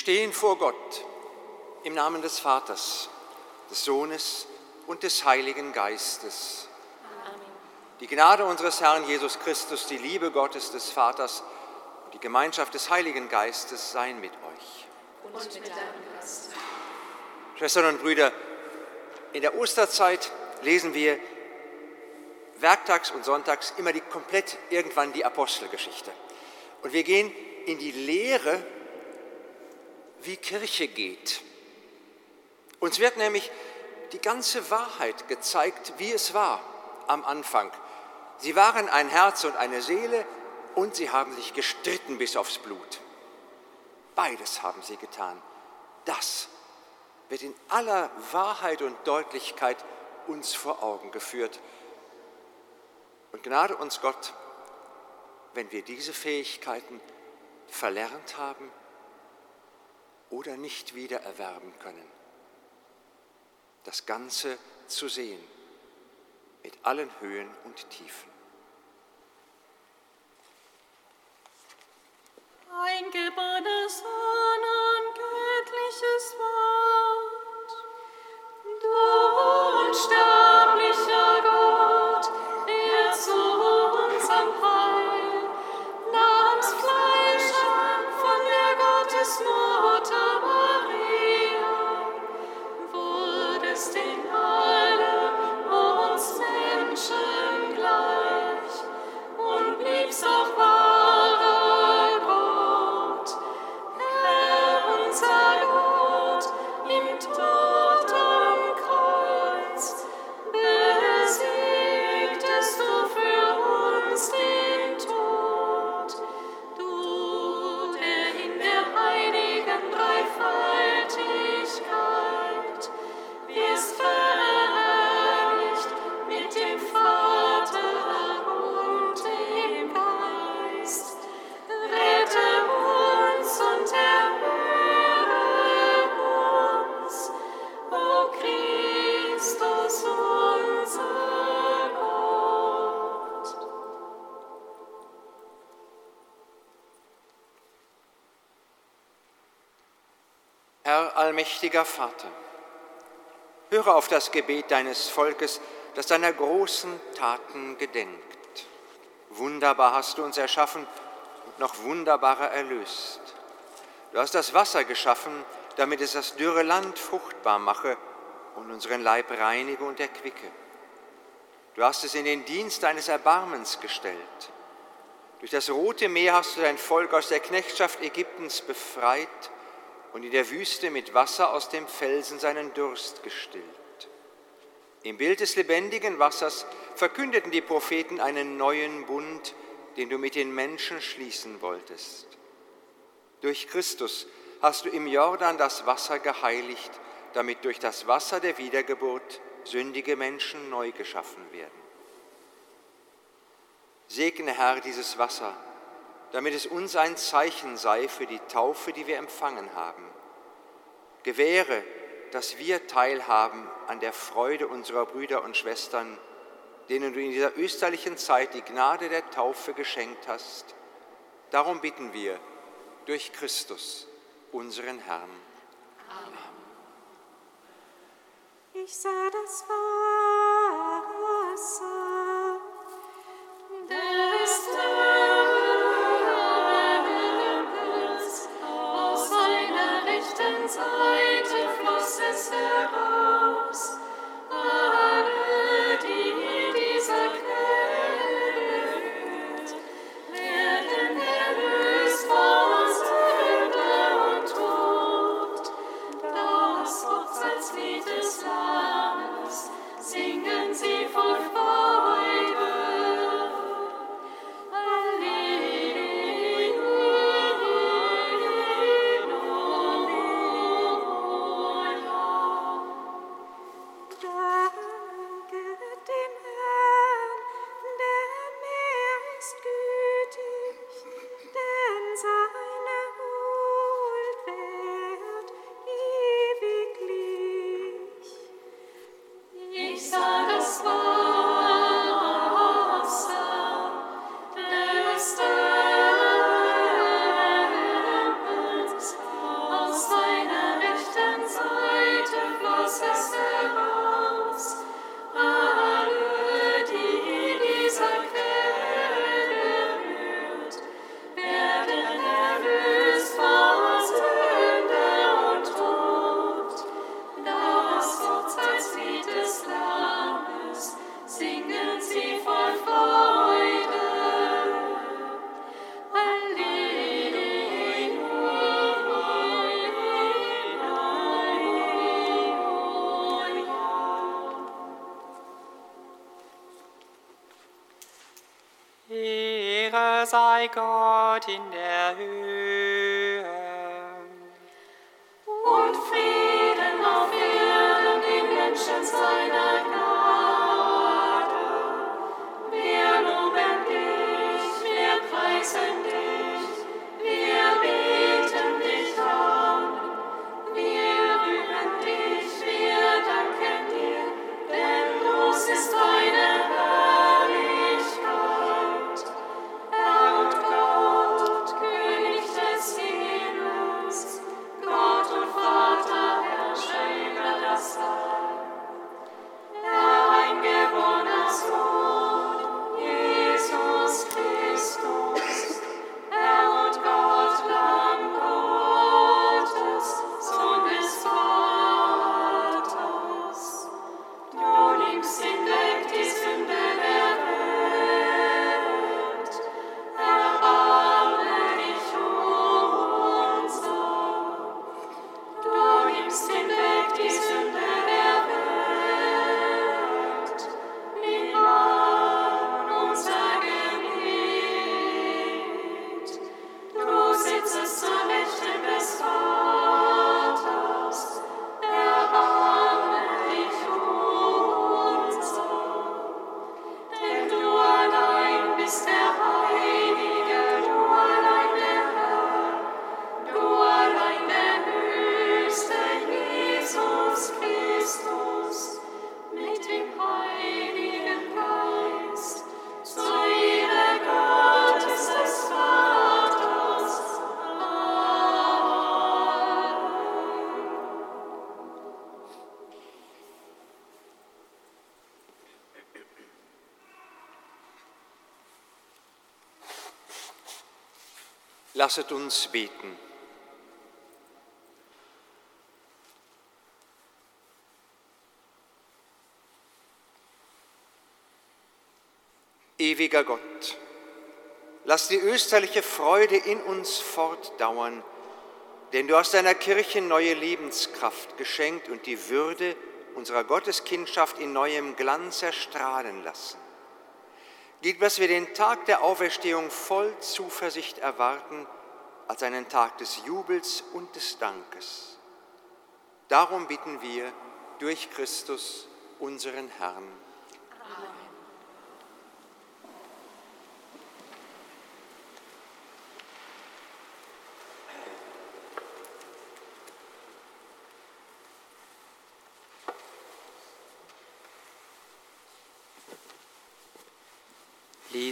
Wir stehen vor Gott im Namen des Vaters, des Sohnes und des Heiligen Geistes. Amen. Die Gnade unseres Herrn Jesus Christus, die Liebe Gottes des Vaters und die Gemeinschaft des Heiligen Geistes seien mit euch. Und mit deinem Geist. Schwestern und Brüder, in der Osterzeit lesen wir werktags und sonntags immer die komplett irgendwann die Apostelgeschichte. Und wir gehen in die Lehre wie Kirche geht. Uns wird nämlich die ganze Wahrheit gezeigt, wie es war am Anfang. Sie waren ein Herz und eine Seele und sie haben sich gestritten bis aufs Blut. Beides haben sie getan. Das wird in aller Wahrheit und Deutlichkeit uns vor Augen geführt. Und gnade uns Gott, wenn wir diese Fähigkeiten verlernt haben oder nicht wieder erwerben können. Das Ganze zu sehen mit allen Höhen und Tiefen. Eingeborene Sohn und göttliches Wort, du allmächtiger Vater, höre auf das Gebet deines Volkes, das deiner großen Taten gedenkt. Wunderbar hast du uns erschaffen und noch wunderbarer erlöst. Du hast das Wasser geschaffen, damit es das dürre Land fruchtbar mache und unseren Leib reinige und erquicke. Du hast es in den Dienst deines Erbarmens gestellt. Durch das Rote Meer hast du dein Volk aus der Knechtschaft Ägyptens befreit und in der Wüste mit Wasser aus dem Felsen seinen Durst gestillt. Im Bild des lebendigen Wassers verkündeten die Propheten einen neuen Bund, den du mit den Menschen schließen wolltest. Durch Christus hast du im Jordan das Wasser geheiligt, damit durch das Wasser der Wiedergeburt sündige Menschen neu geschaffen werden. Segne, Herr, dieses Wasser, damit es uns ein Zeichen sei für die Taufe, die wir empfangen haben. Gewähre, dass wir teilhaben an der Freude unserer Brüder und Schwestern, denen du in dieser österlichen Zeit die Gnade der Taufe geschenkt hast. Darum bitten wir durch Christus, unseren Herrn. Ich sah das Wasser des Tempels. Rechten sei Gott in der Höhe. Lasset uns beten. Ewiger Gott, lass die österliche Freude in uns fortdauern, denn du hast deiner Kirche neue Lebenskraft geschenkt und die Würde unserer Gotteskindschaft in neuem Glanz erstrahlen lassen. Gib, dass wir den Tag der Auferstehung voll Zuversicht erwarten, als einen Tag des Jubels und des Dankes. Darum bitten wir durch Christus, unseren Herrn.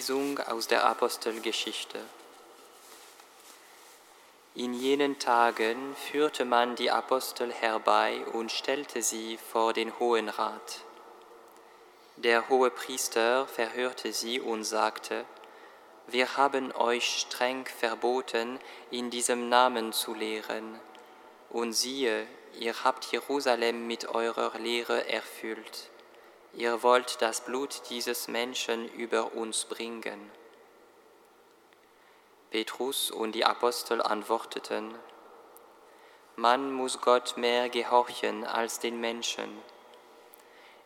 Lesung aus der Apostelgeschichte. In jenen Tagen führte man die Apostel herbei und stellte sie vor den Hohen Rat. Der hohe Priester verhörte sie und sagte, wir haben euch streng verboten, in diesem Namen zu lehren. Und siehe, ihr habt Jerusalem mit eurer Lehre erfüllt. Ihr wollt das Blut dieses Menschen über uns bringen. Petrus und die Apostel antworteten, man muss Gott mehr gehorchen als den Menschen.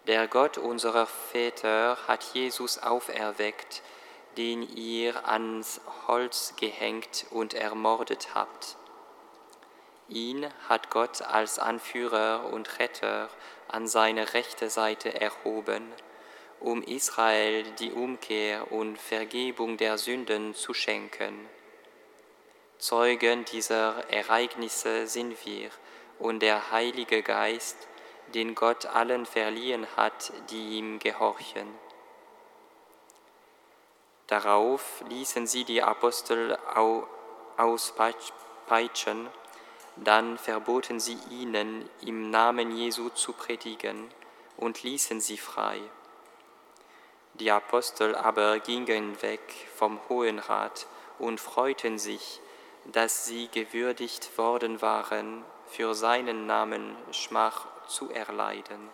Der Gott unserer Väter hat Jesus auferweckt, den ihr ans Holz gehängt und ermordet habt. Ihn hat Gott als Anführer und Retter an seine rechte Seite erhoben, um Israel die Umkehr und Vergebung der Sünden zu schenken. Zeugen dieser Ereignisse sind wir und der Heilige Geist, den Gott allen verliehen hat, die ihm gehorchen. Darauf ließen sie die Apostel auspeitschen, dann verboten sie ihnen, im Namen Jesu zu predigen und ließen sie frei. Die Apostel aber gingen weg vom Hohen Rat und freuten sich, dass sie gewürdigt worden waren, für seinen Namen Schmach zu erleiden.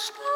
Бабушка!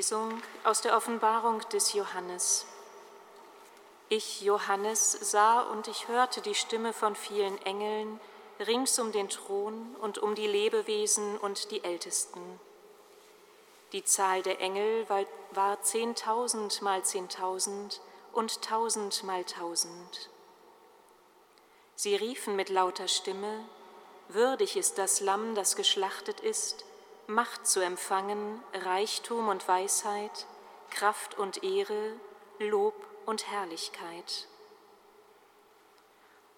Lesung aus der Offenbarung des Johannes. Ich, Johannes, sah und ich hörte die Stimme von vielen Engeln rings um den Thron und um die Lebewesen und die Ältesten. Die Zahl der Engel war, zehntausend mal zehntausend und tausend mal tausend. Sie riefen mit lauter Stimme, Würdig ist das Lamm, das geschlachtet ist, Macht zu empfangen, Reichtum und Weisheit, Kraft und Ehre, Lob und Herrlichkeit.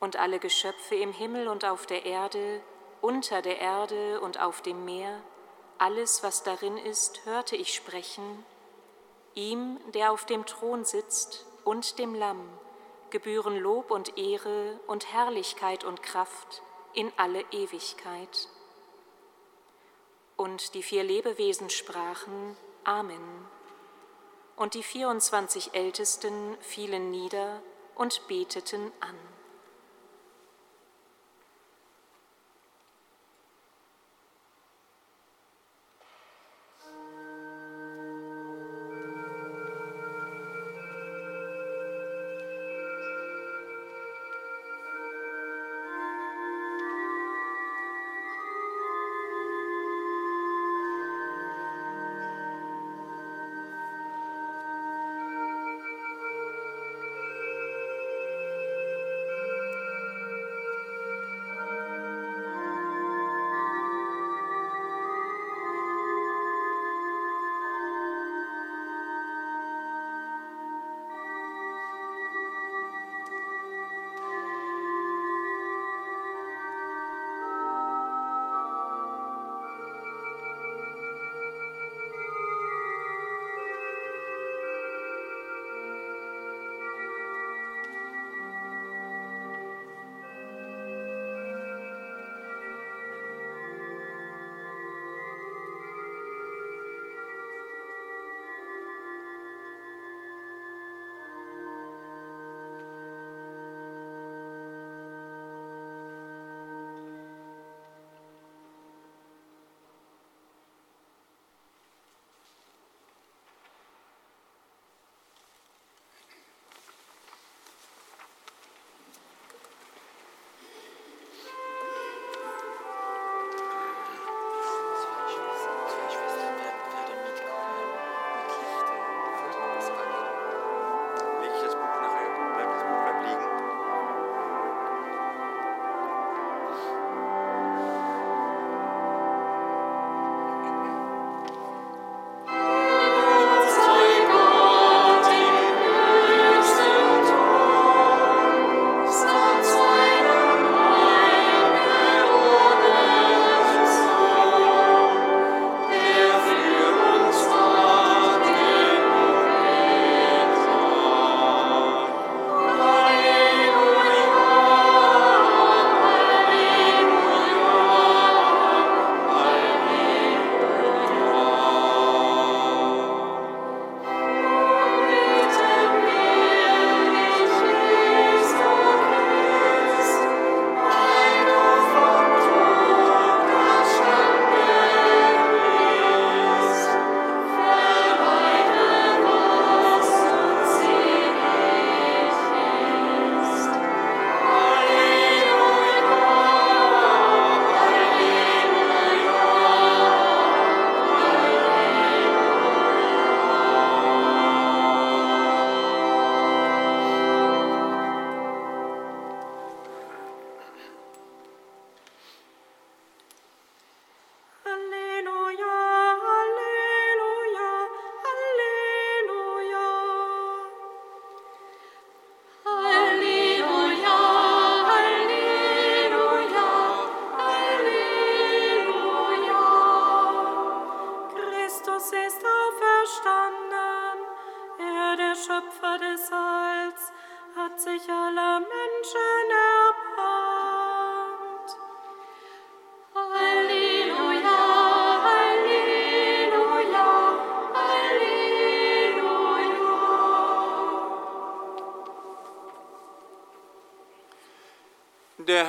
Und alle Geschöpfe im Himmel und auf der Erde, unter der Erde und auf dem Meer, alles, was darin ist, hörte ich sprechen, ihm, der auf dem Thron sitzt, und dem Lamm, gebühren Lob und Ehre und Herrlichkeit und Kraft in alle Ewigkeit. Und die vier Lebewesen sprachen Amen. Und die 24 Ältesten fielen nieder und beteten an.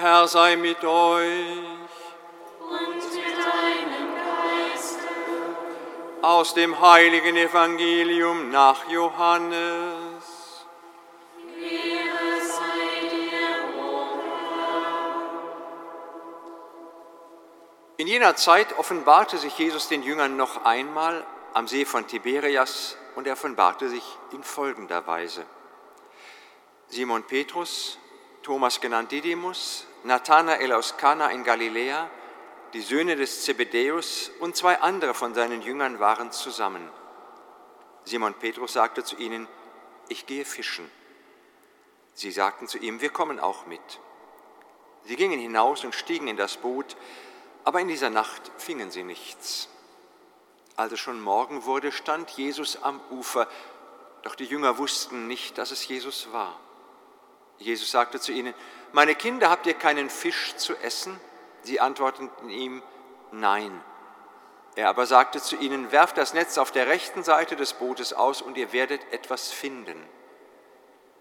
Herr sei mit euch. Und mit deinem Geiste. Aus dem heiligen Evangelium nach Johannes. Ehre sei dir, o In jener Zeit offenbarte sich Jesus den Jüngern noch einmal am See von Tiberias und er offenbarte sich in folgender Weise. Simon Petrus, Thomas genannt Didymus, Nathanael aus Kana in Galiläa, die Söhne des Zebedäus und zwei andere von seinen Jüngern waren zusammen. Simon Petrus sagte zu ihnen, ich gehe fischen. Sie sagten zu ihm, wir kommen auch mit. Sie gingen hinaus und stiegen in das Boot, aber in dieser Nacht fingen sie nichts. Als es schon Morgen wurde, stand Jesus am Ufer, doch die Jünger wussten nicht, dass es Jesus war. Jesus sagte zu ihnen, meine Kinder, habt ihr keinen Fisch zu essen? Sie antworteten ihm, nein. Er aber sagte zu ihnen, werft das Netz auf der rechten Seite des Bootes aus und ihr werdet etwas finden.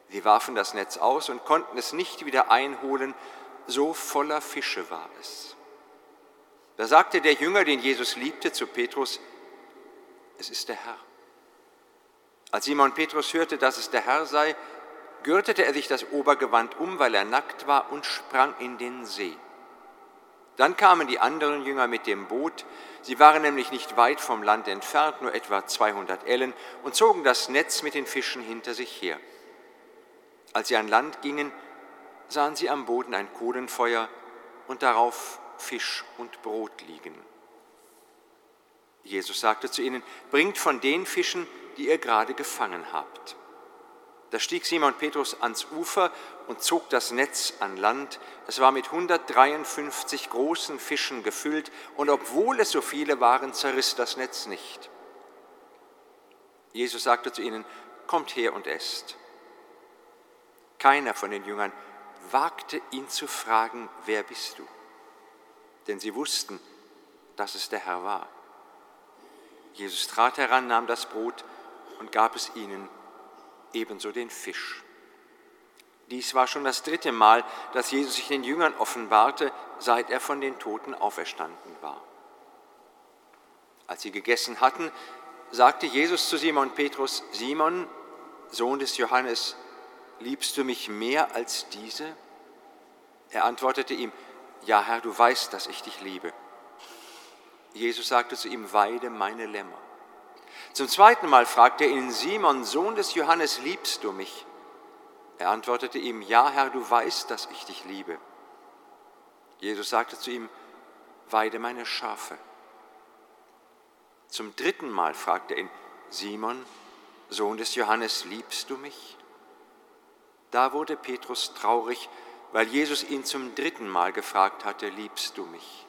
Sie warfen das Netz aus und konnten es nicht wieder einholen, so voller Fische war es. Da sagte der Jünger, den Jesus liebte, zu Petrus, es ist der Herr. Als Simon Petrus hörte, dass es der Herr sei, gürtete er sich das Obergewand um, weil er nackt war, und sprang in den See. Dann kamen die anderen Jünger mit dem Boot, sie waren nämlich nicht weit vom Land entfernt, nur etwa 200 Ellen, und zogen das Netz mit den Fischen hinter sich her. Als sie an Land gingen, sahen sie am Boden ein Kohlenfeuer und darauf Fisch und Brot liegen. Jesus sagte zu ihnen, bringt von den Fischen, die ihr gerade gefangen habt. Da stieg Simon Petrus ans Ufer und zog das Netz an Land. Es war mit 153 großen Fischen gefüllt und obwohl es so viele waren, zerriss das Netz nicht. Jesus sagte zu ihnen, kommt her und esst. Keiner von den Jüngern wagte ihn zu fragen, wer bist du? Denn sie wussten, dass es der Herr war. Jesus trat heran, nahm das Brot und gab es ihnen, ebenso den Fisch. Dies war schon das dritte Mal, dass Jesus sich den Jüngern offenbarte, seit er von den Toten auferstanden war. Als sie gegessen hatten, sagte Jesus zu Simon Petrus, Simon, Sohn des Johannes, liebst du mich mehr als diese? Er antwortete ihm, ja Herr, du weißt, dass ich dich liebe. Jesus sagte zu ihm, weide meine Lämmer. Zum zweiten Mal fragte er ihn, Simon, Sohn des Johannes, liebst du mich? Er antwortete ihm, ja Herr, du weißt, dass ich dich liebe. Jesus sagte zu ihm, weide meine Schafe. Zum dritten Mal fragte er ihn, Simon, Sohn des Johannes, liebst du mich? Da wurde Petrus traurig, weil Jesus ihn zum dritten Mal gefragt hatte, liebst du mich?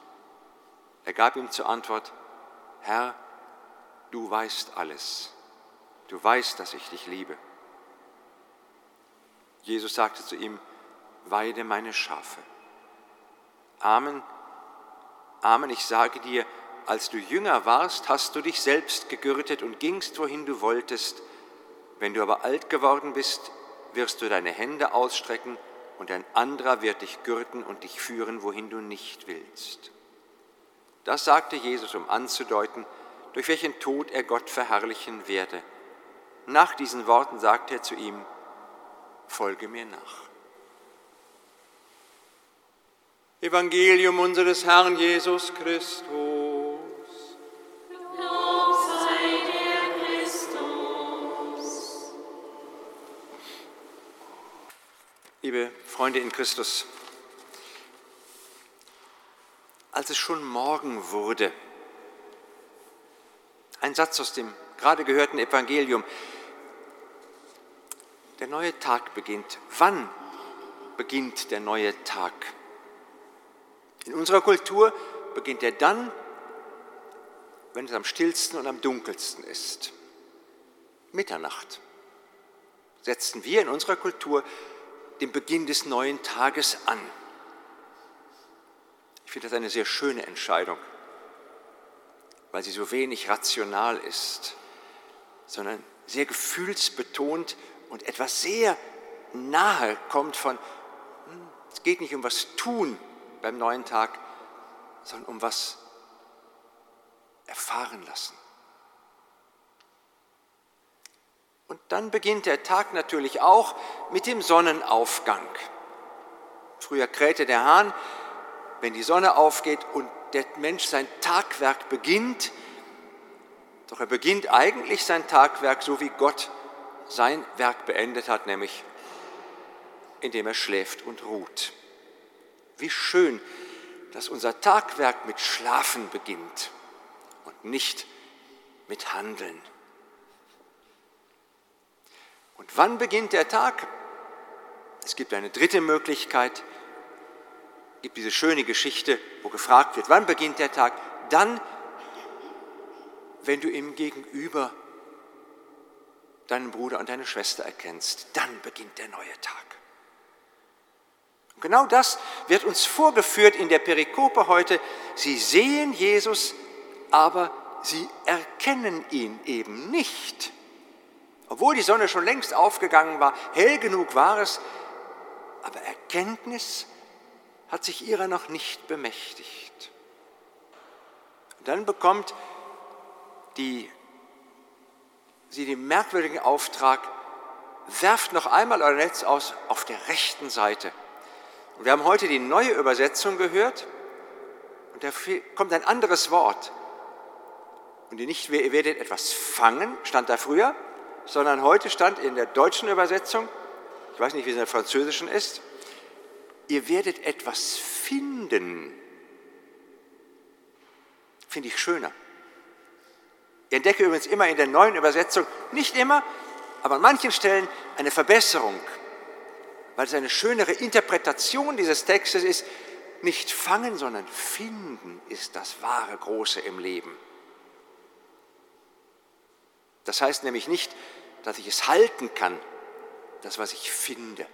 Er gab ihm zur Antwort, Herr, du weißt alles, du weißt, dass ich dich liebe. Jesus sagte zu ihm, weide meine Schafe. Amen, Amen, ich sage dir, als du jünger warst, hast du dich selbst gegürtet und gingst, wohin du wolltest. Wenn du aber alt geworden bist, wirst du deine Hände ausstrecken und ein anderer wird dich gürten und dich führen, wohin du nicht willst. Das sagte Jesus, um anzudeuten, durch welchen Tod er Gott verherrlichen werde. Nach diesen Worten sagte er zu ihm, folge mir nach. Evangelium unseres Herrn Jesus Christus. Lob sei dir, Christus. Liebe Freunde in Christus, als es schon Morgen wurde, ein Satz aus dem gerade gehörten Evangelium, der neue Tag beginnt. Wann beginnt der neue Tag? In unserer Kultur beginnt er dann, wenn es am stillsten und am dunkelsten ist. Mitternacht setzten wir in unserer Kultur dem Beginn des neuen Tages an. Ich finde das eine sehr schöne Entscheidung, weil sie so wenig rational ist, sondern sehr gefühlsbetont und etwas sehr nahe kommt von, hm, es geht nicht um was tun beim neuen Tag, sondern um was erfahren lassen. Und dann beginnt der Tag natürlich auch mit dem Sonnenaufgang. Früher krähte der Hahn, wenn die Sonne aufgeht und der Mensch sein Tagwerk beginnt, doch er beginnt eigentlich sein Tagwerk so wie Gott sein Werk beendet hat, nämlich indem er schläft und ruht. Wie schön, dass unser Tagwerk mit Schlafen beginnt und nicht mit Handeln. Und wann beginnt der Tag? Es gibt eine dritte Möglichkeit. Gibt diese schöne Geschichte, wo gefragt wird, wann beginnt der Tag? Dann, wenn du im Gegenüber deinen Bruder und deine Schwester erkennst, dann beginnt der neue Tag. Und genau das wird uns vorgeführt in der Perikope heute. Sie sehen Jesus, aber sie erkennen ihn eben nicht. Obwohl die Sonne schon längst aufgegangen war, hell genug war es, aber Erkenntnis hat sich ihrer noch nicht bemächtigt. Und dann bekommt die, sie den merkwürdigen Auftrag, werft noch einmal euer Netz aus auf der rechten Seite. Und wir haben heute die neue Übersetzung gehört und da kommt ein anderes Wort. Und nicht, ihr werdet etwas fangen, stand da früher, sondern heute stand in der deutschen Übersetzung, ich weiß nicht, wie es in der französischen ist, ihr werdet etwas finden. Finde ich schöner. Ich entdecke übrigens immer in der neuen Übersetzung, nicht immer, aber an manchen Stellen eine Verbesserung, weil es eine schönere Interpretation dieses Textes ist. Nicht fangen, sondern finden ist das wahre Große im Leben. Das heißt nämlich nicht, dass ich es halten kann, das, was ich finde.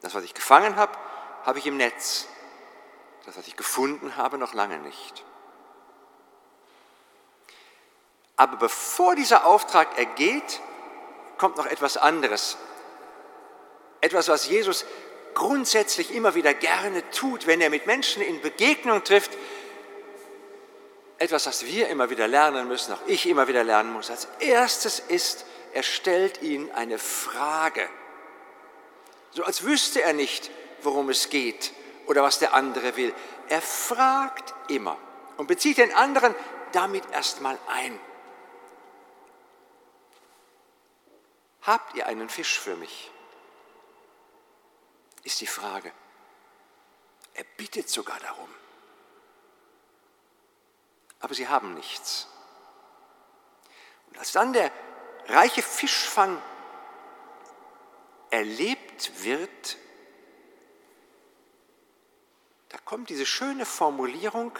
Das, was ich gefangen habe, habe ich im Netz. Das, was ich gefunden habe, noch lange nicht. Aber bevor dieser Auftrag ergeht, kommt noch etwas anderes. Etwas, was Jesus grundsätzlich immer wieder gerne tut, wenn er mit Menschen in Begegnung trifft, etwas, was wir immer wieder lernen müssen, auch ich immer wieder lernen muss. Als erstes ist, er stellt ihnen eine Frage. So als wüsste er nicht, worum es geht oder was der andere will. Er fragt immer und bezieht den anderen damit erstmal ein. Habt ihr einen Fisch für mich? Ist die Frage. Er bittet sogar darum aber sie haben nichts. Und als dann der reiche Fischfang erlebt wird, da kommt diese schöne Formulierung,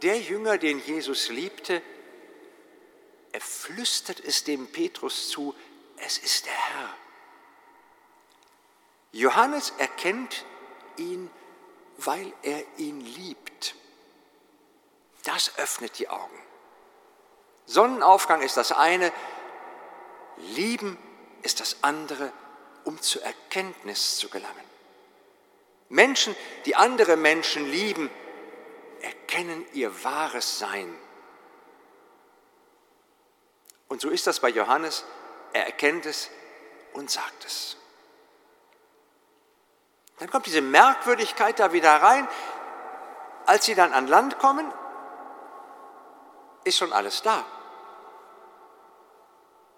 der Jünger, den Jesus liebte, er flüstert es dem Petrus zu, es ist der Herr. Johannes erkennt ihn, weil er ihn liebt. Das öffnet die Augen. Sonnenaufgang ist das eine, Lieben ist das andere, um zur Erkenntnis zu gelangen. Menschen, die andere Menschen lieben, erkennen ihr wahres Sein. Und so ist das bei Johannes. Er erkennt es und sagt es. Dann kommt diese Merkwürdigkeit da wieder rein. Als sie dann an Land kommen, ist schon alles da.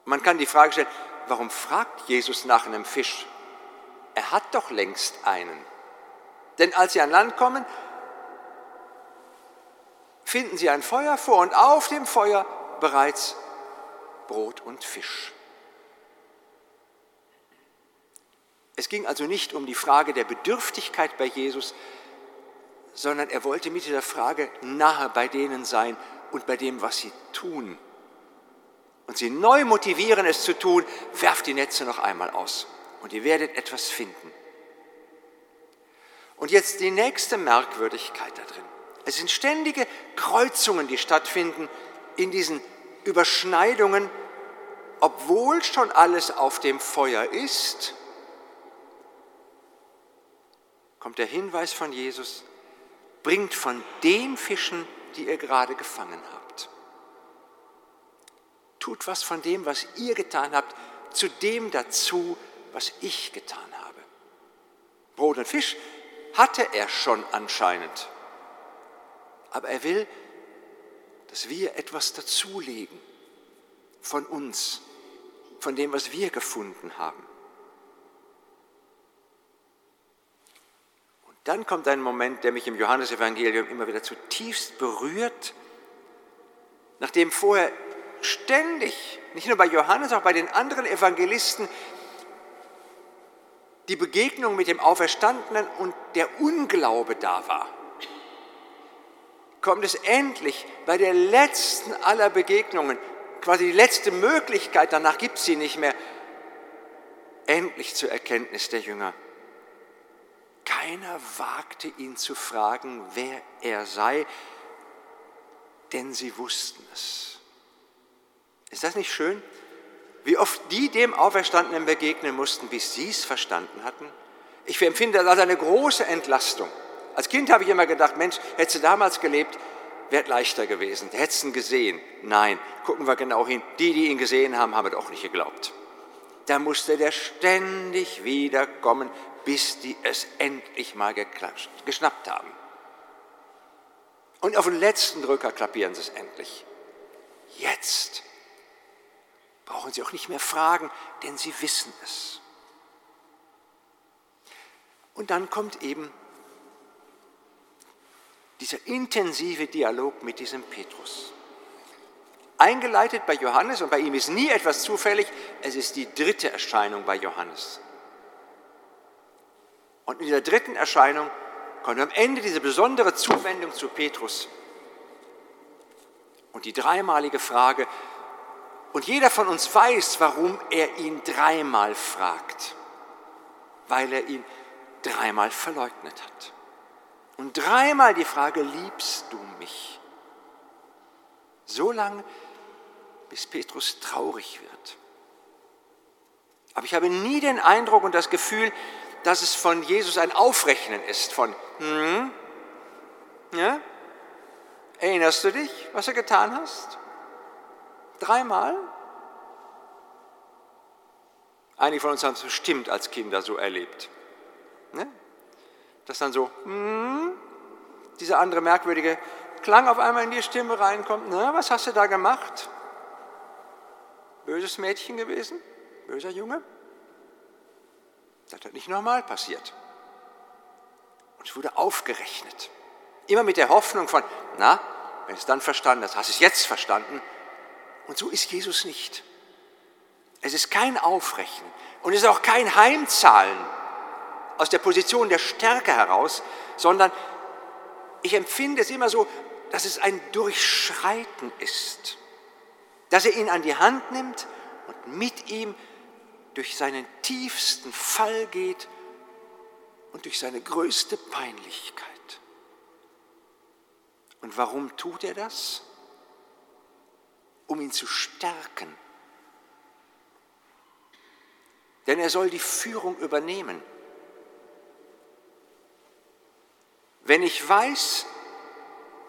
Man kann die Frage stellen, warum fragt Jesus nach einem Fisch? Er hat doch längst einen. Denn als sie an Land kommen, finden sie ein Feuer vor und auf dem Feuer bereits Brot und Fisch. Es ging also nicht um die Frage der Bedürftigkeit bei Jesus, sondern er wollte mit dieser Frage nahe bei denen sein, und bei dem, was sie tun. Und sie neu motivieren, es zu tun, werft die Netze noch einmal aus. und ihr werdet etwas finden. Und jetzt die nächste Merkwürdigkeit da drin. Es sind ständige Kreuzungen, die stattfinden in diesen Überschneidungen, obwohl schon alles auf dem Feuer ist, kommt der Hinweis von Jesus, bringt von den Fischen, die ihr gerade gefangen habt. Tut was von dem, was ihr getan habt, zu dem dazu, was ich getan habe. Brot und Fisch hatte er schon anscheinend, aber er will, dass wir etwas dazulegen von uns, von dem, was wir gefunden haben. Und dann kommt ein Moment, der mich im Johannesevangelium immer wieder zutiefst berührt, nachdem vorher ständig, nicht nur bei Johannes, auch bei den anderen Evangelisten, die Begegnung mit dem Auferstandenen und der Unglaube da war, kommt es endlich bei der letzten aller Begegnungen, quasi die letzte Möglichkeit, danach gibt es sie nicht mehr, endlich zur Erkenntnis der Jünger. Keiner wagte ihn zu fragen, wer er sei, denn sie wussten es. Ist das nicht schön? Wie oft die dem Auferstandenen begegnen mussten, bis sie es verstanden hatten? Ich empfinde das als eine große Entlastung. Als Kind habe ich immer gedacht, Mensch, hättest du damals gelebt, wäre leichter gewesen. Hättest du ihn gesehen. Nein, gucken wir genau hin. Die, die ihn gesehen haben, haben es auch nicht geglaubt. Da musste der ständig wiederkommen, bis die es endlich mal geklatscht, geschnappt haben. Und auf den letzten Drücker klappieren sie es endlich. Jetzt brauchen sie auch nicht mehr fragen, denn sie wissen es. Und dann kommt eben dieser intensive Dialog mit diesem Petrus. Eingeleitet bei Johannes, und bei ihm ist nie etwas zufällig, es ist die dritte Erscheinung bei Johannes. Und in dieser dritten Erscheinung kommt am Ende diese besondere Zuwendung zu Petrus und die dreimalige Frage, und jeder von uns weiß, warum er ihn dreimal fragt, weil er ihn dreimal verleugnet hat. Und dreimal die Frage, liebst du mich? So lange, bis Petrus traurig wird. Aber ich habe nie den Eindruck und das Gefühl, dass es von Jesus ein Aufrechnen ist, von, hm, ja? Erinnerst du dich, was du getan hast? Dreimal? Einige von uns haben es bestimmt als Kinder so erlebt. Ne? Dass dann so, hm, dieser andere merkwürdige Klang auf einmal in die Stimme reinkommt. Ne, was hast du da gemacht? Böses Mädchen gewesen? Böser Junge? Das hat nicht normal passiert. Und es wurde aufgerechnet. Immer mit der Hoffnung von, na, wenn es dann verstanden hast, hast du es jetzt verstanden, und so ist Jesus nicht. Es ist kein Aufrechnen und es ist auch kein Heimzahlen aus der Position der Stärke heraus, sondern ich empfinde es immer so, dass es ein Durchschreiten ist, dass er ihn an die Hand nimmt und mit ihm durch seinen tiefsten Fall geht und durch seine größte Peinlichkeit. Und warum tut er das? Um ihn zu stärken. Denn er soll die Führung übernehmen. Wenn ich weiß,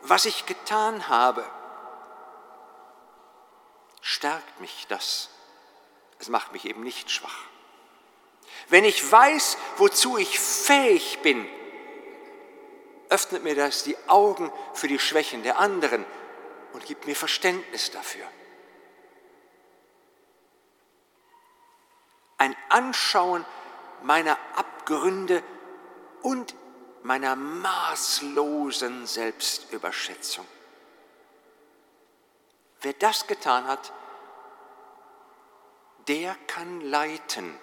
was ich getan habe, stärkt mich das. Es macht mich eben nicht schwach. Wenn ich weiß, wozu ich fähig bin, öffnet mir das die Augen für die Schwächen der anderen und gibt mir Verständnis dafür. Ein Anschauen meiner Abgründe und meiner maßlosen Selbstüberschätzung. Wer das getan hat, der kann leiten.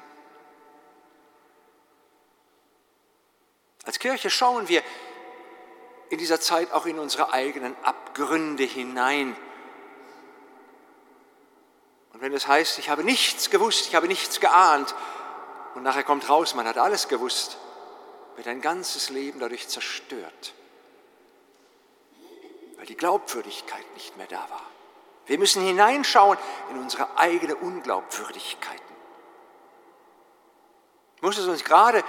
Als Kirche schauen wir in dieser Zeit auch in unsere eigenen Abgründe hinein. Und wenn es heißt, ich habe nichts gewusst, ich habe nichts geahnt, und nachher kommt raus, man hat alles gewusst, wird ein ganzes Leben dadurch zerstört, weil die Glaubwürdigkeit nicht mehr da war. Wir müssen hineinschauen in unsere eigene Unglaubwürdigkeiten. Muss es uns gerade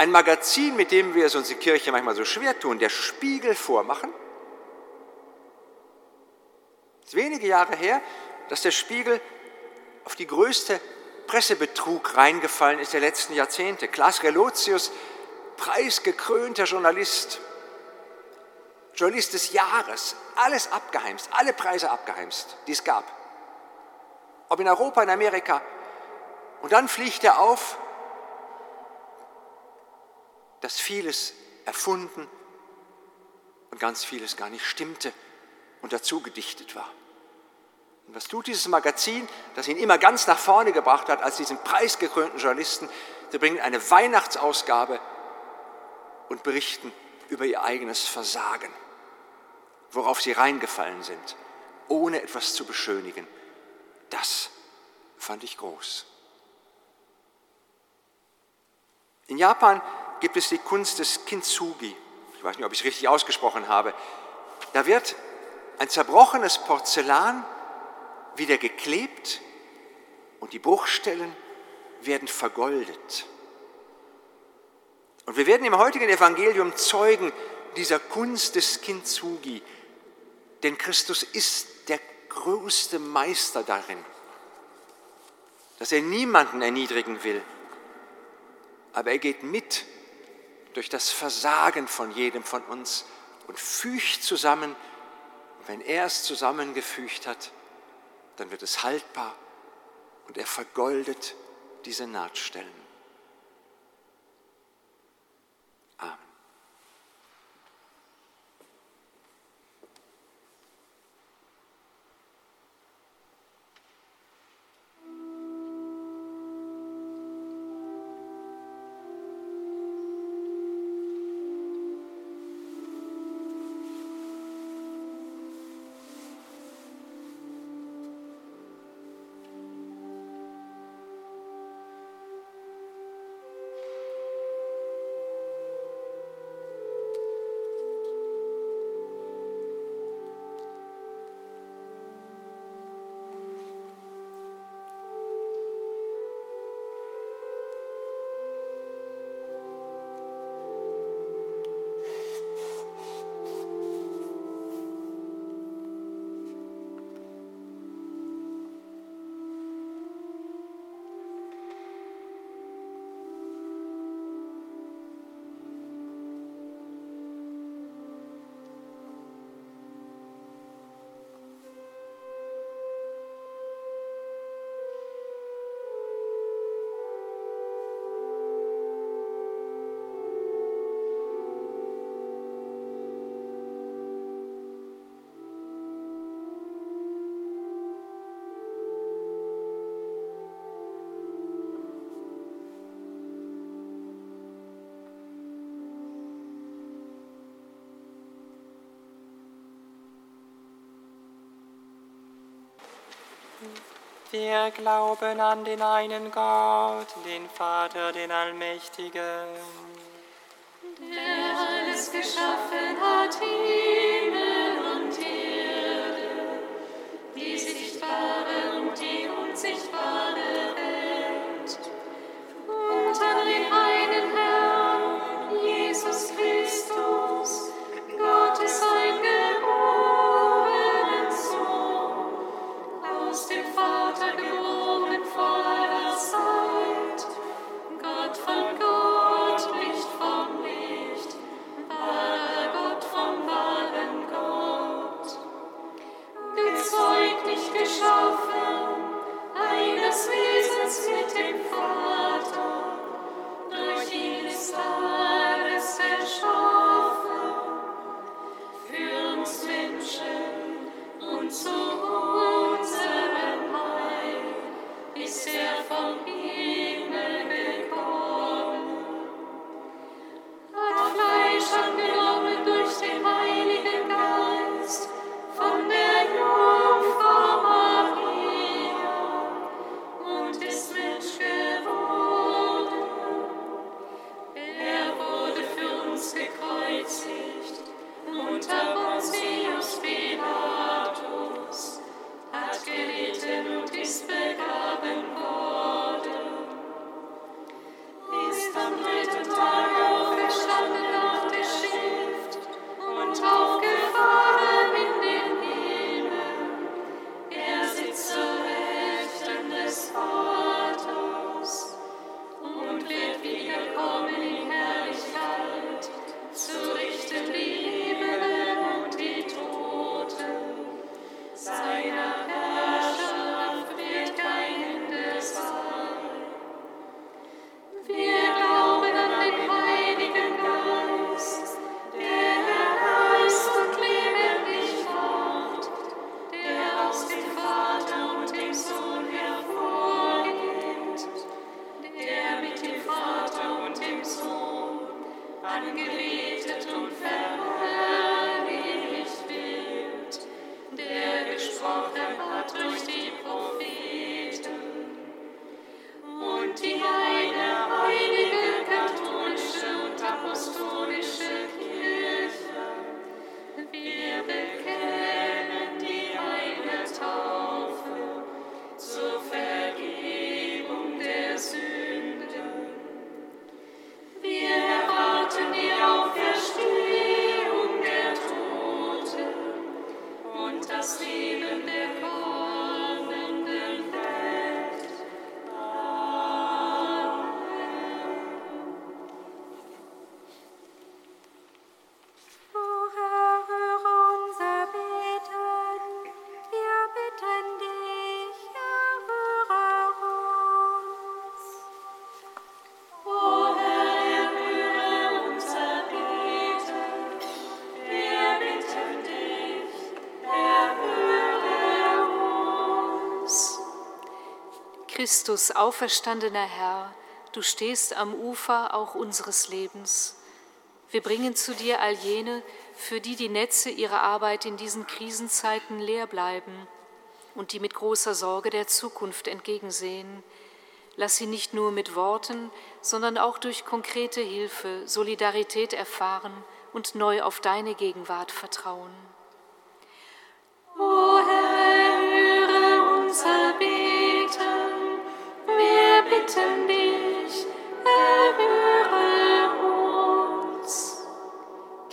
ein Magazin, mit dem wir es uns in der Kirche manchmal so schwer tun, der Spiegel vormachen? Es ist wenige Jahre her, dass der Spiegel auf die größte Pressebetrug reingefallen ist der letzten Jahrzehnte. Klaas Relotius, preisgekrönter Journalist, Journalist des Jahres, alles abgeheimst, alle Preise abgeheimst, die es gab. Ob in Europa, in Amerika. Und dann fliegt er auf, dass vieles erfunden und ganz vieles gar nicht stimmte und dazu gedichtet war. Und was tut dieses Magazin, das ihn immer ganz nach vorne gebracht hat als diesen preisgekrönten Journalisten? Sie bringen eine Weihnachtsausgabe und berichten über ihr eigenes Versagen, worauf sie reingefallen sind, ohne etwas zu beschönigen. Das fand ich groß. In Japan gibt es die Kunst des Kintsugi. Ich weiß nicht, ob ich es richtig ausgesprochen habe. Da wird ein zerbrochenes Porzellan wieder geklebt und die Bruchstellen werden vergoldet. Und wir werden im heutigen Evangelium Zeugen dieser Kunst des Kintsugi, denn Christus ist der größte Meister darin, dass er niemanden erniedrigen will, aber er geht mit durch das Versagen von jedem von uns und fügt zusammen. Und wenn er es zusammengefügt hat, dann wird es haltbar und er vergoldet diese Nahtstellen. Wir glauben an den einen Gott, den Vater, den Allmächtigen. Der alles geschaffen hat, Himmel und Erde, die sichtbare und die unsichtbare Welt. Und an den Christus, auferstandener Herr, du stehst am Ufer auch unseres Lebens. Wir bringen zu dir all jene, für die die Netze ihrer Arbeit in diesen Krisenzeiten leer bleiben und die mit großer Sorge der Zukunft entgegensehen. Lass sie nicht nur mit Worten, sondern auch durch konkrete Hilfe Solidarität erfahren und neu auf deine Gegenwart vertrauen.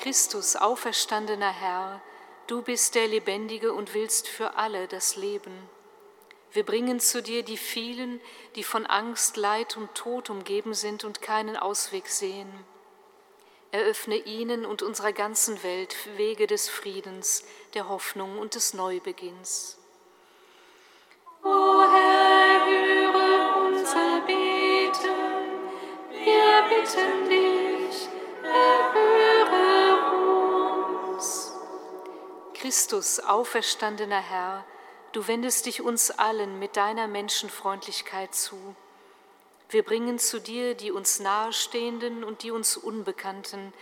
Christus, auferstandener Herr, du bist der Lebendige und willst für alle das Leben. Wir bringen zu dir die vielen, die von Angst, Leid und Tod umgeben sind und keinen Ausweg sehen. Eröffne ihnen und unserer ganzen Welt Wege des Friedens, der Hoffnung und des Neubeginns. O Herr, Christus, auferstandener Herr, du wendest dich uns allen mit deiner Menschenfreundlichkeit zu. Wir bringen zu dir die uns nahestehenden und die uns Unbekannten,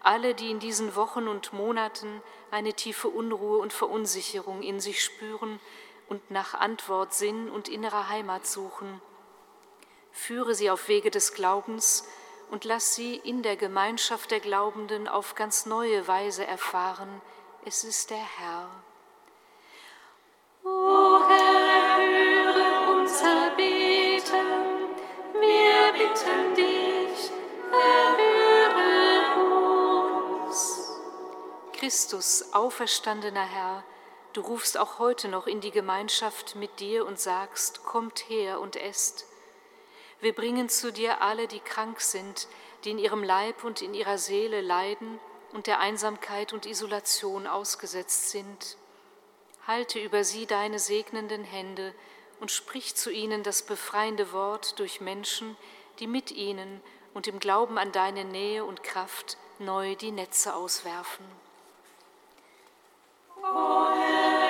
alle, die in diesen Wochen und Monaten eine tiefe Unruhe und Verunsicherung in sich spüren und nach Antwort, Sinn und innerer Heimat suchen. Führe sie auf Wege des Glaubens und lass sie in der Gemeinschaft der Glaubenden auf ganz neue Weise erfahren, es ist der Herr. O Herr, höre unser Beten. Wir bitten dich, erhöre uns. Christus, auferstandener Herr, du rufst auch heute noch in die Gemeinschaft mit dir und sagst, kommt her und esst. Wir bringen zu dir alle, die krank sind, die in ihrem Leib und in ihrer Seele leiden und der Einsamkeit und Isolation ausgesetzt sind. Halte über sie deine segnenden Hände und sprich zu ihnen das befreiende Wort durch Menschen, die mit ihnen und im Glauben an deine Nähe und Kraft neu die Netze auswerfen. O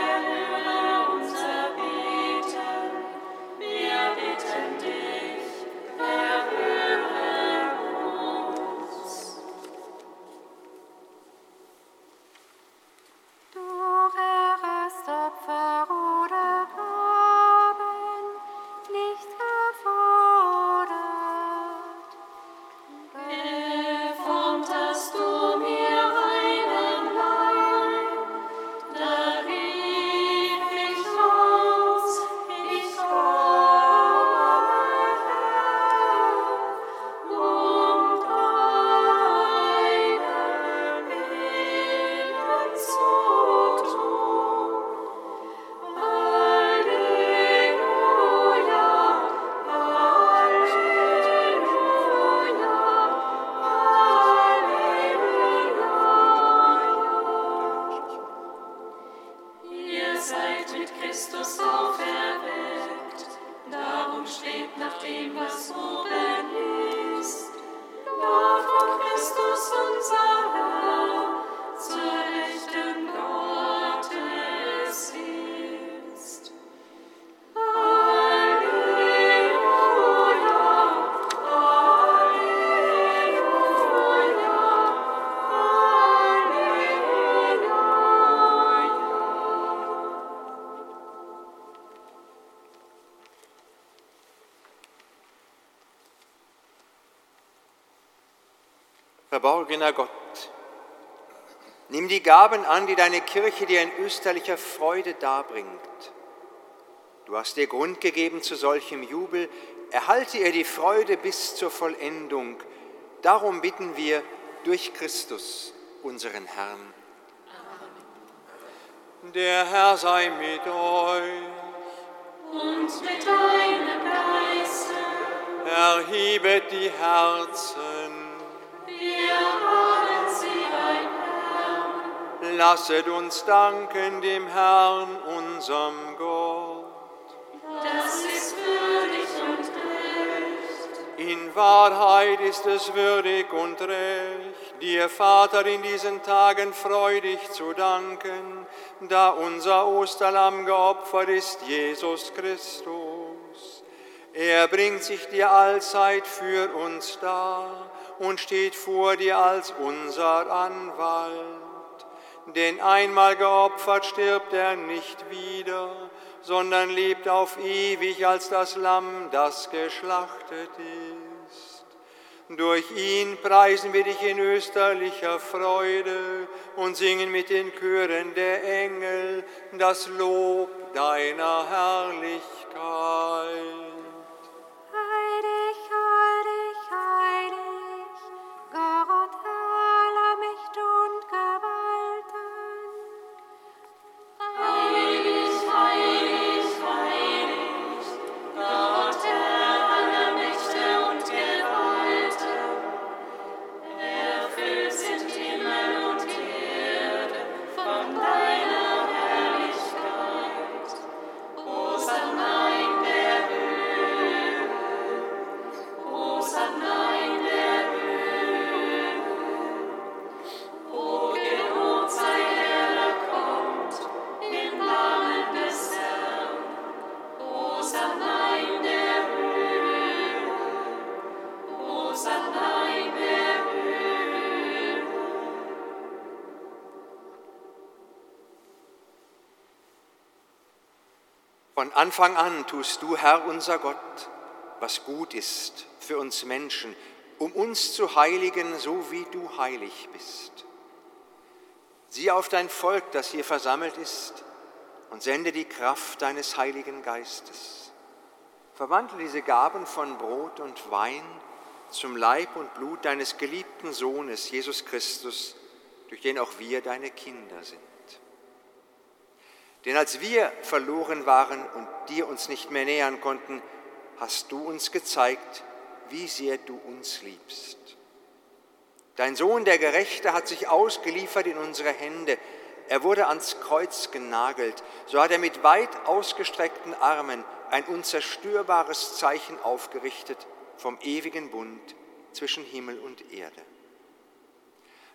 Gaben an, die deine Kirche dir in österlicher Freude darbringt. Du hast ihr Grund gegeben zu solchem Jubel, erhalte ihr die Freude bis zur Vollendung. Darum bitten wir durch Christus, unseren Herrn. Amen. Der Herr sei mit euch. Und mit deinem Geiste. Erhebet die Herzen. Lasset uns danken dem Herrn, unserem Gott. Das ist würdig und recht. In Wahrheit ist es würdig und recht, dir, Vater, in diesen Tagen freudig zu danken, da unser Osterlamm geopfert ist, Jesus Christus. Er bringt sich dir allzeit für uns dar und steht vor dir als unser Anwalt. Denn einmal geopfert stirbt er nicht wieder, sondern lebt auf ewig als das Lamm, das geschlachtet ist. Durch ihn preisen wir dich in österlicher Freude und singen mit den Chören der Engel das Lob deiner Herrlichkeit. Anfang an tust du, Herr unser Gott, was gut ist für uns Menschen, um uns zu heiligen, so wie du heilig bist. Sieh auf dein Volk, das hier versammelt ist, und sende die Kraft deines Heiligen Geistes. Verwandle diese Gaben von Brot und Wein zum Leib und Blut deines geliebten Sohnes, Jesus Christus, durch den auch wir deine Kinder sind. Denn als wir verloren waren und dir uns nicht mehr nähern konnten, hast du uns gezeigt, wie sehr du uns liebst. Dein Sohn, der Gerechte, hat sich ausgeliefert in unsere Hände. Er wurde ans Kreuz genagelt. So hat er mit weit ausgestreckten Armen ein unzerstörbares Zeichen aufgerichtet vom ewigen Bund zwischen Himmel und Erde.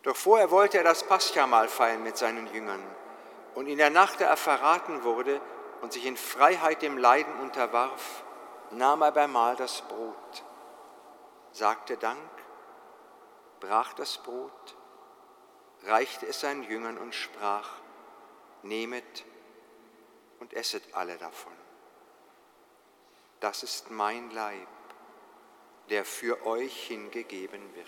Doch vorher wollte er das Paschamal feiern mit seinen Jüngern. Und in der Nacht, da er verraten wurde und sich in Freiheit dem Leiden unterwarf, nahm er beim Mahl das Brot, sagte Dank, brach das Brot, reichte es seinen Jüngern und sprach, nehmet und esset alle davon. Das ist mein Leib, der für euch hingegeben wird.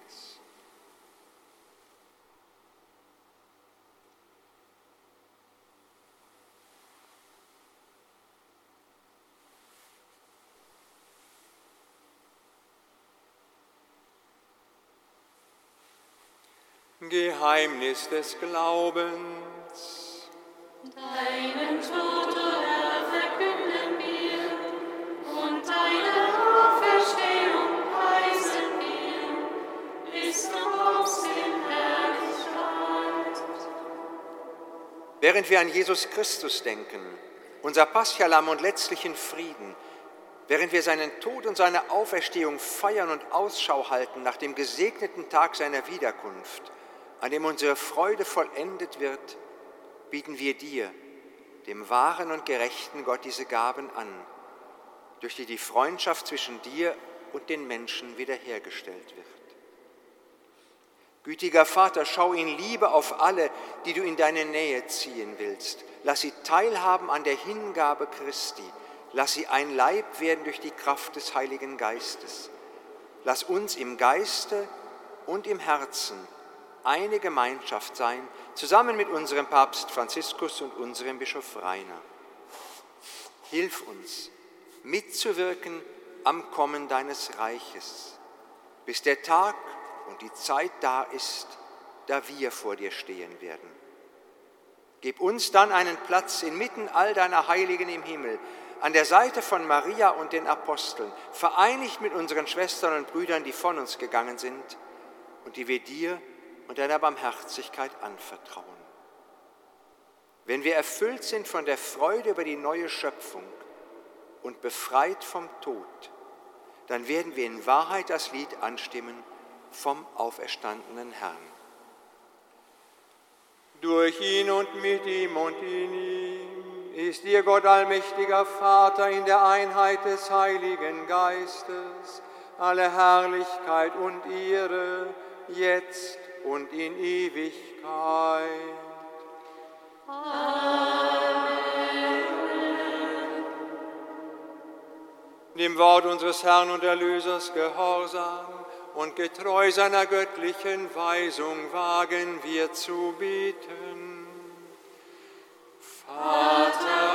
Geheimnis des Glaubens. Deinen Tod, o Herr, verkünden wir, und deine Auferstehung preisen wir, bis du kommst in Herrlichkeit. während wir an Jesus Christus denken, unser Paschalamm und letztlichen Frieden, während wir seinen Tod und seine Auferstehung feiern und Ausschau halten nach dem gesegneten Tag seiner Wiederkunft, an dem unsere Freude vollendet wird, bieten wir dir, dem wahren und gerechten Gott, diese Gaben an, durch die die Freundschaft zwischen dir und den Menschen wiederhergestellt wird. Gütiger Vater, schau in Liebe auf alle, die du in deine Nähe ziehen willst. Lass sie teilhaben an der Hingabe Christi. Lass sie ein Leib werden durch die Kraft des Heiligen Geistes. Lass uns im Geiste und im Herzen eine Gemeinschaft sein, zusammen mit unserem Papst Franziskus und unserem Bischof Rainer. Hilf uns, mitzuwirken am Kommen deines Reiches, bis der Tag und die Zeit da ist, da wir vor dir stehen werden. Gib uns dann einen Platz inmitten all deiner Heiligen im Himmel, an der Seite von Maria und den Aposteln, vereinigt mit unseren Schwestern und Brüdern, die von uns gegangen sind und die wir dir und deiner Barmherzigkeit anvertrauen. Wenn wir erfüllt sind von der Freude über die neue Schöpfung und befreit vom Tod, dann werden wir in Wahrheit das Lied anstimmen vom auferstandenen Herrn. Durch ihn und mit ihm und in ihm ist dir Gott allmächtiger Vater in der Einheit des Heiligen Geistes alle Herrlichkeit und Ehre, jetzt und in Ewigkeit. Dem Wort unseres Herrn und Erlösers gehorsam und getreu seiner göttlichen Weisung wagen wir zu beten. Vater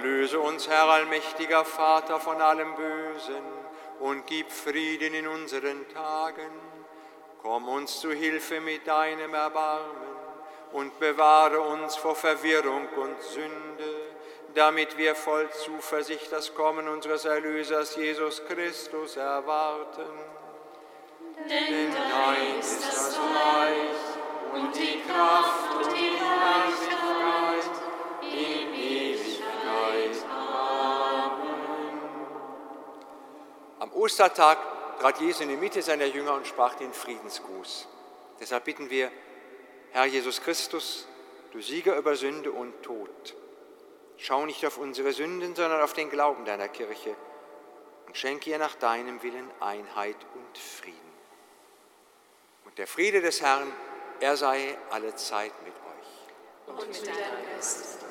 Erlöse uns, Herr allmächtiger Vater, von allem Bösen und gib Frieden in unseren Tagen. Komm uns zu Hilfe mit deinem Erbarmen und bewahre uns vor Verwirrung und Sünde, damit wir voll Zuversicht das Kommen unseres Erlösers Jesus Christus erwarten. Denn dein ist das Reich und die Kraft und die Herrlichkeit Ostertag trat Jesus in die Mitte seiner Jünger und sprach den Friedensgruß. Deshalb bitten wir, Herr Jesus Christus, du Sieger über Sünde und Tod, schau nicht auf unsere Sünden, sondern auf den Glauben deiner Kirche und schenke ihr nach deinem Willen Einheit und Frieden. Und der Friede des Herrn, er sei alle Zeit mit euch. Und mit deinem Geist.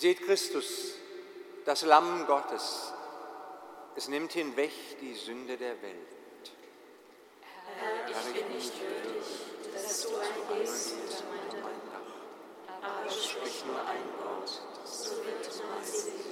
Seht Christus, das Lamm Gottes, Es nimmt hinweg die Sünde der Welt. Herr, ich bin nicht würdig, dass du eingehst unter mein Dach, aber sprich nur ein Wort, so wird mein Seele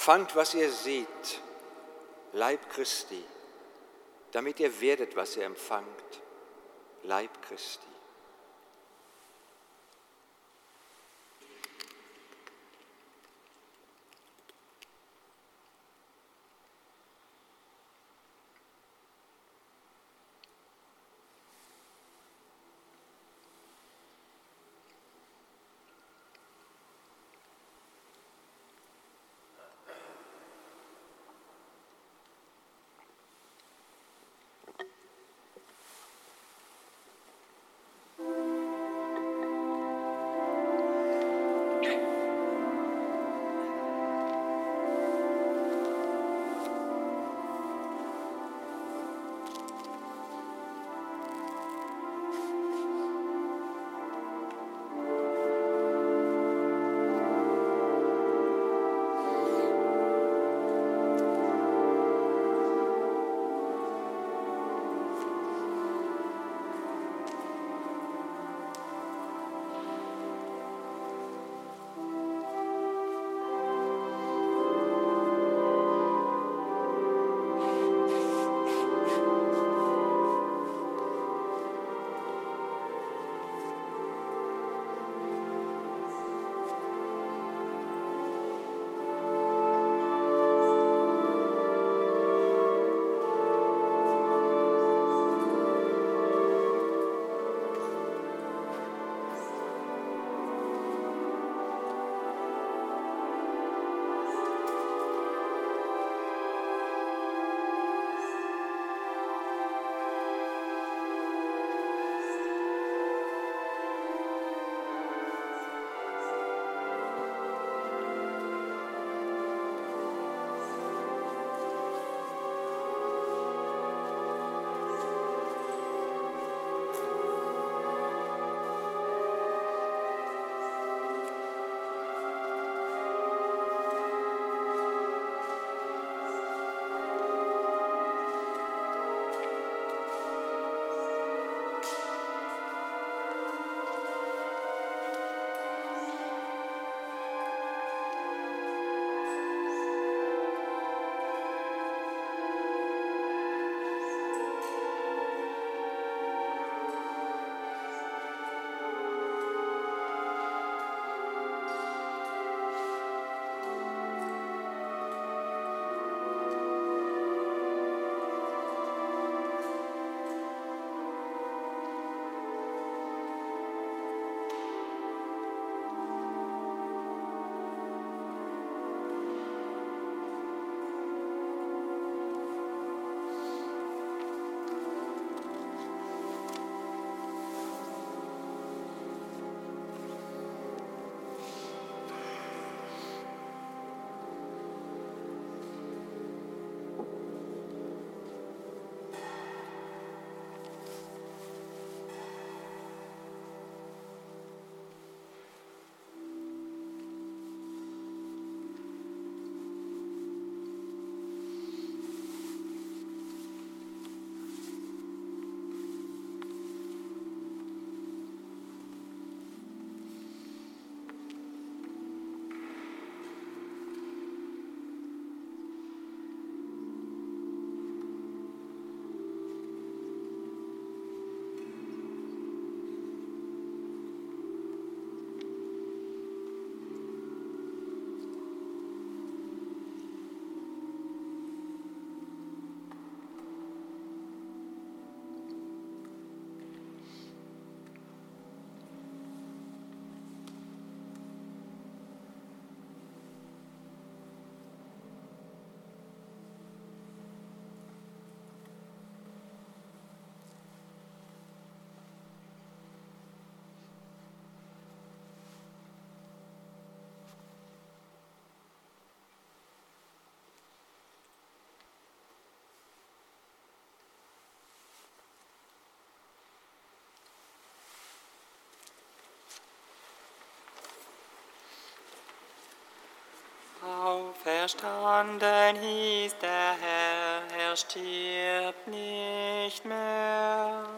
Empfangt, was ihr seht, Leib Christi, damit ihr werdet, was ihr empfangt, Leib Christi. Auferstanden ist der Herr, er stirbt nicht mehr.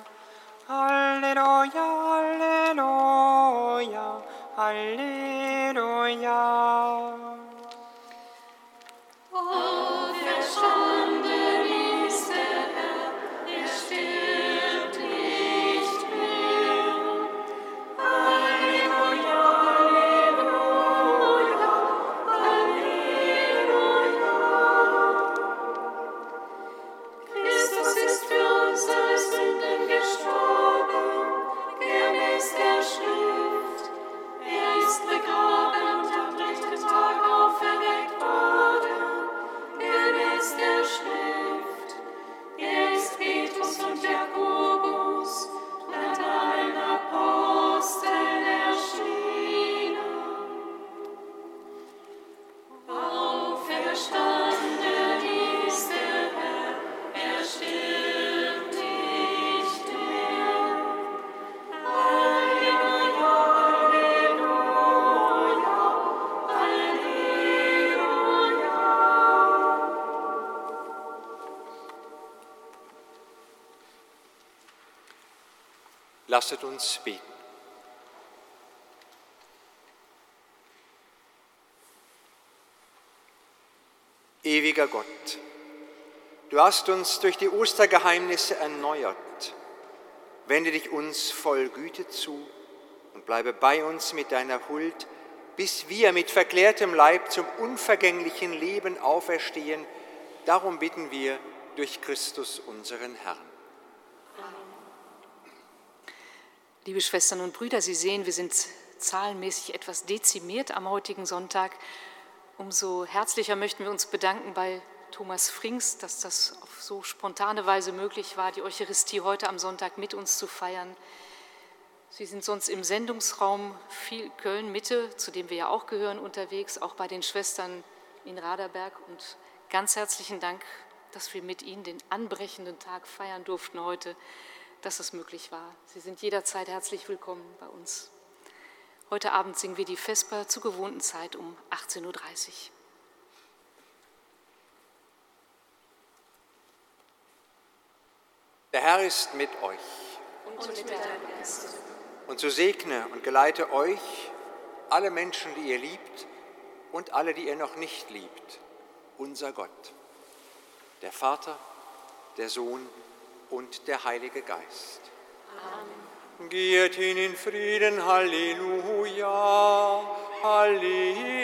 Lasset uns beten. Ewiger Gott, du hast uns durch die Ostergeheimnisse erneuert. Wende dich uns voll Güte zu und bleibe bei uns mit deiner Huld, bis wir mit verklärtem Leib zum unvergänglichen Leben auferstehen. Darum bitten wir durch Christus unseren Herrn. Liebe Schwestern und Brüder, Sie sehen, wir sind zahlenmäßig etwas dezimiert am heutigen Sonntag. Umso herzlicher möchten wir uns bedanken bei Thomas Frings, dass das auf so spontane Weise möglich war, die Eucharistie heute am Sonntag mit uns zu feiern. Sie sind sonst im Sendungsraum viel Köln-Mitte, zu dem wir ja auch gehören, unterwegs, auch bei den Schwestern in Raderberg. Und ganz herzlichen Dank, dass wir mit Ihnen den anbrechenden Tag feiern durften heute, dass es möglich war. Sie sind jederzeit herzlich willkommen bei uns. Heute Abend singen wir die Vesper zur gewohnten Zeit um 18.30 Uhr. Der Herr ist mit euch. Und so segne und geleite euch alle Menschen, die ihr liebt und alle, die ihr noch nicht liebt, unser Gott, der Vater, der Sohn und der Heilige Geist. Amen. Geht hin in Frieden, Halleluja, Halleluja.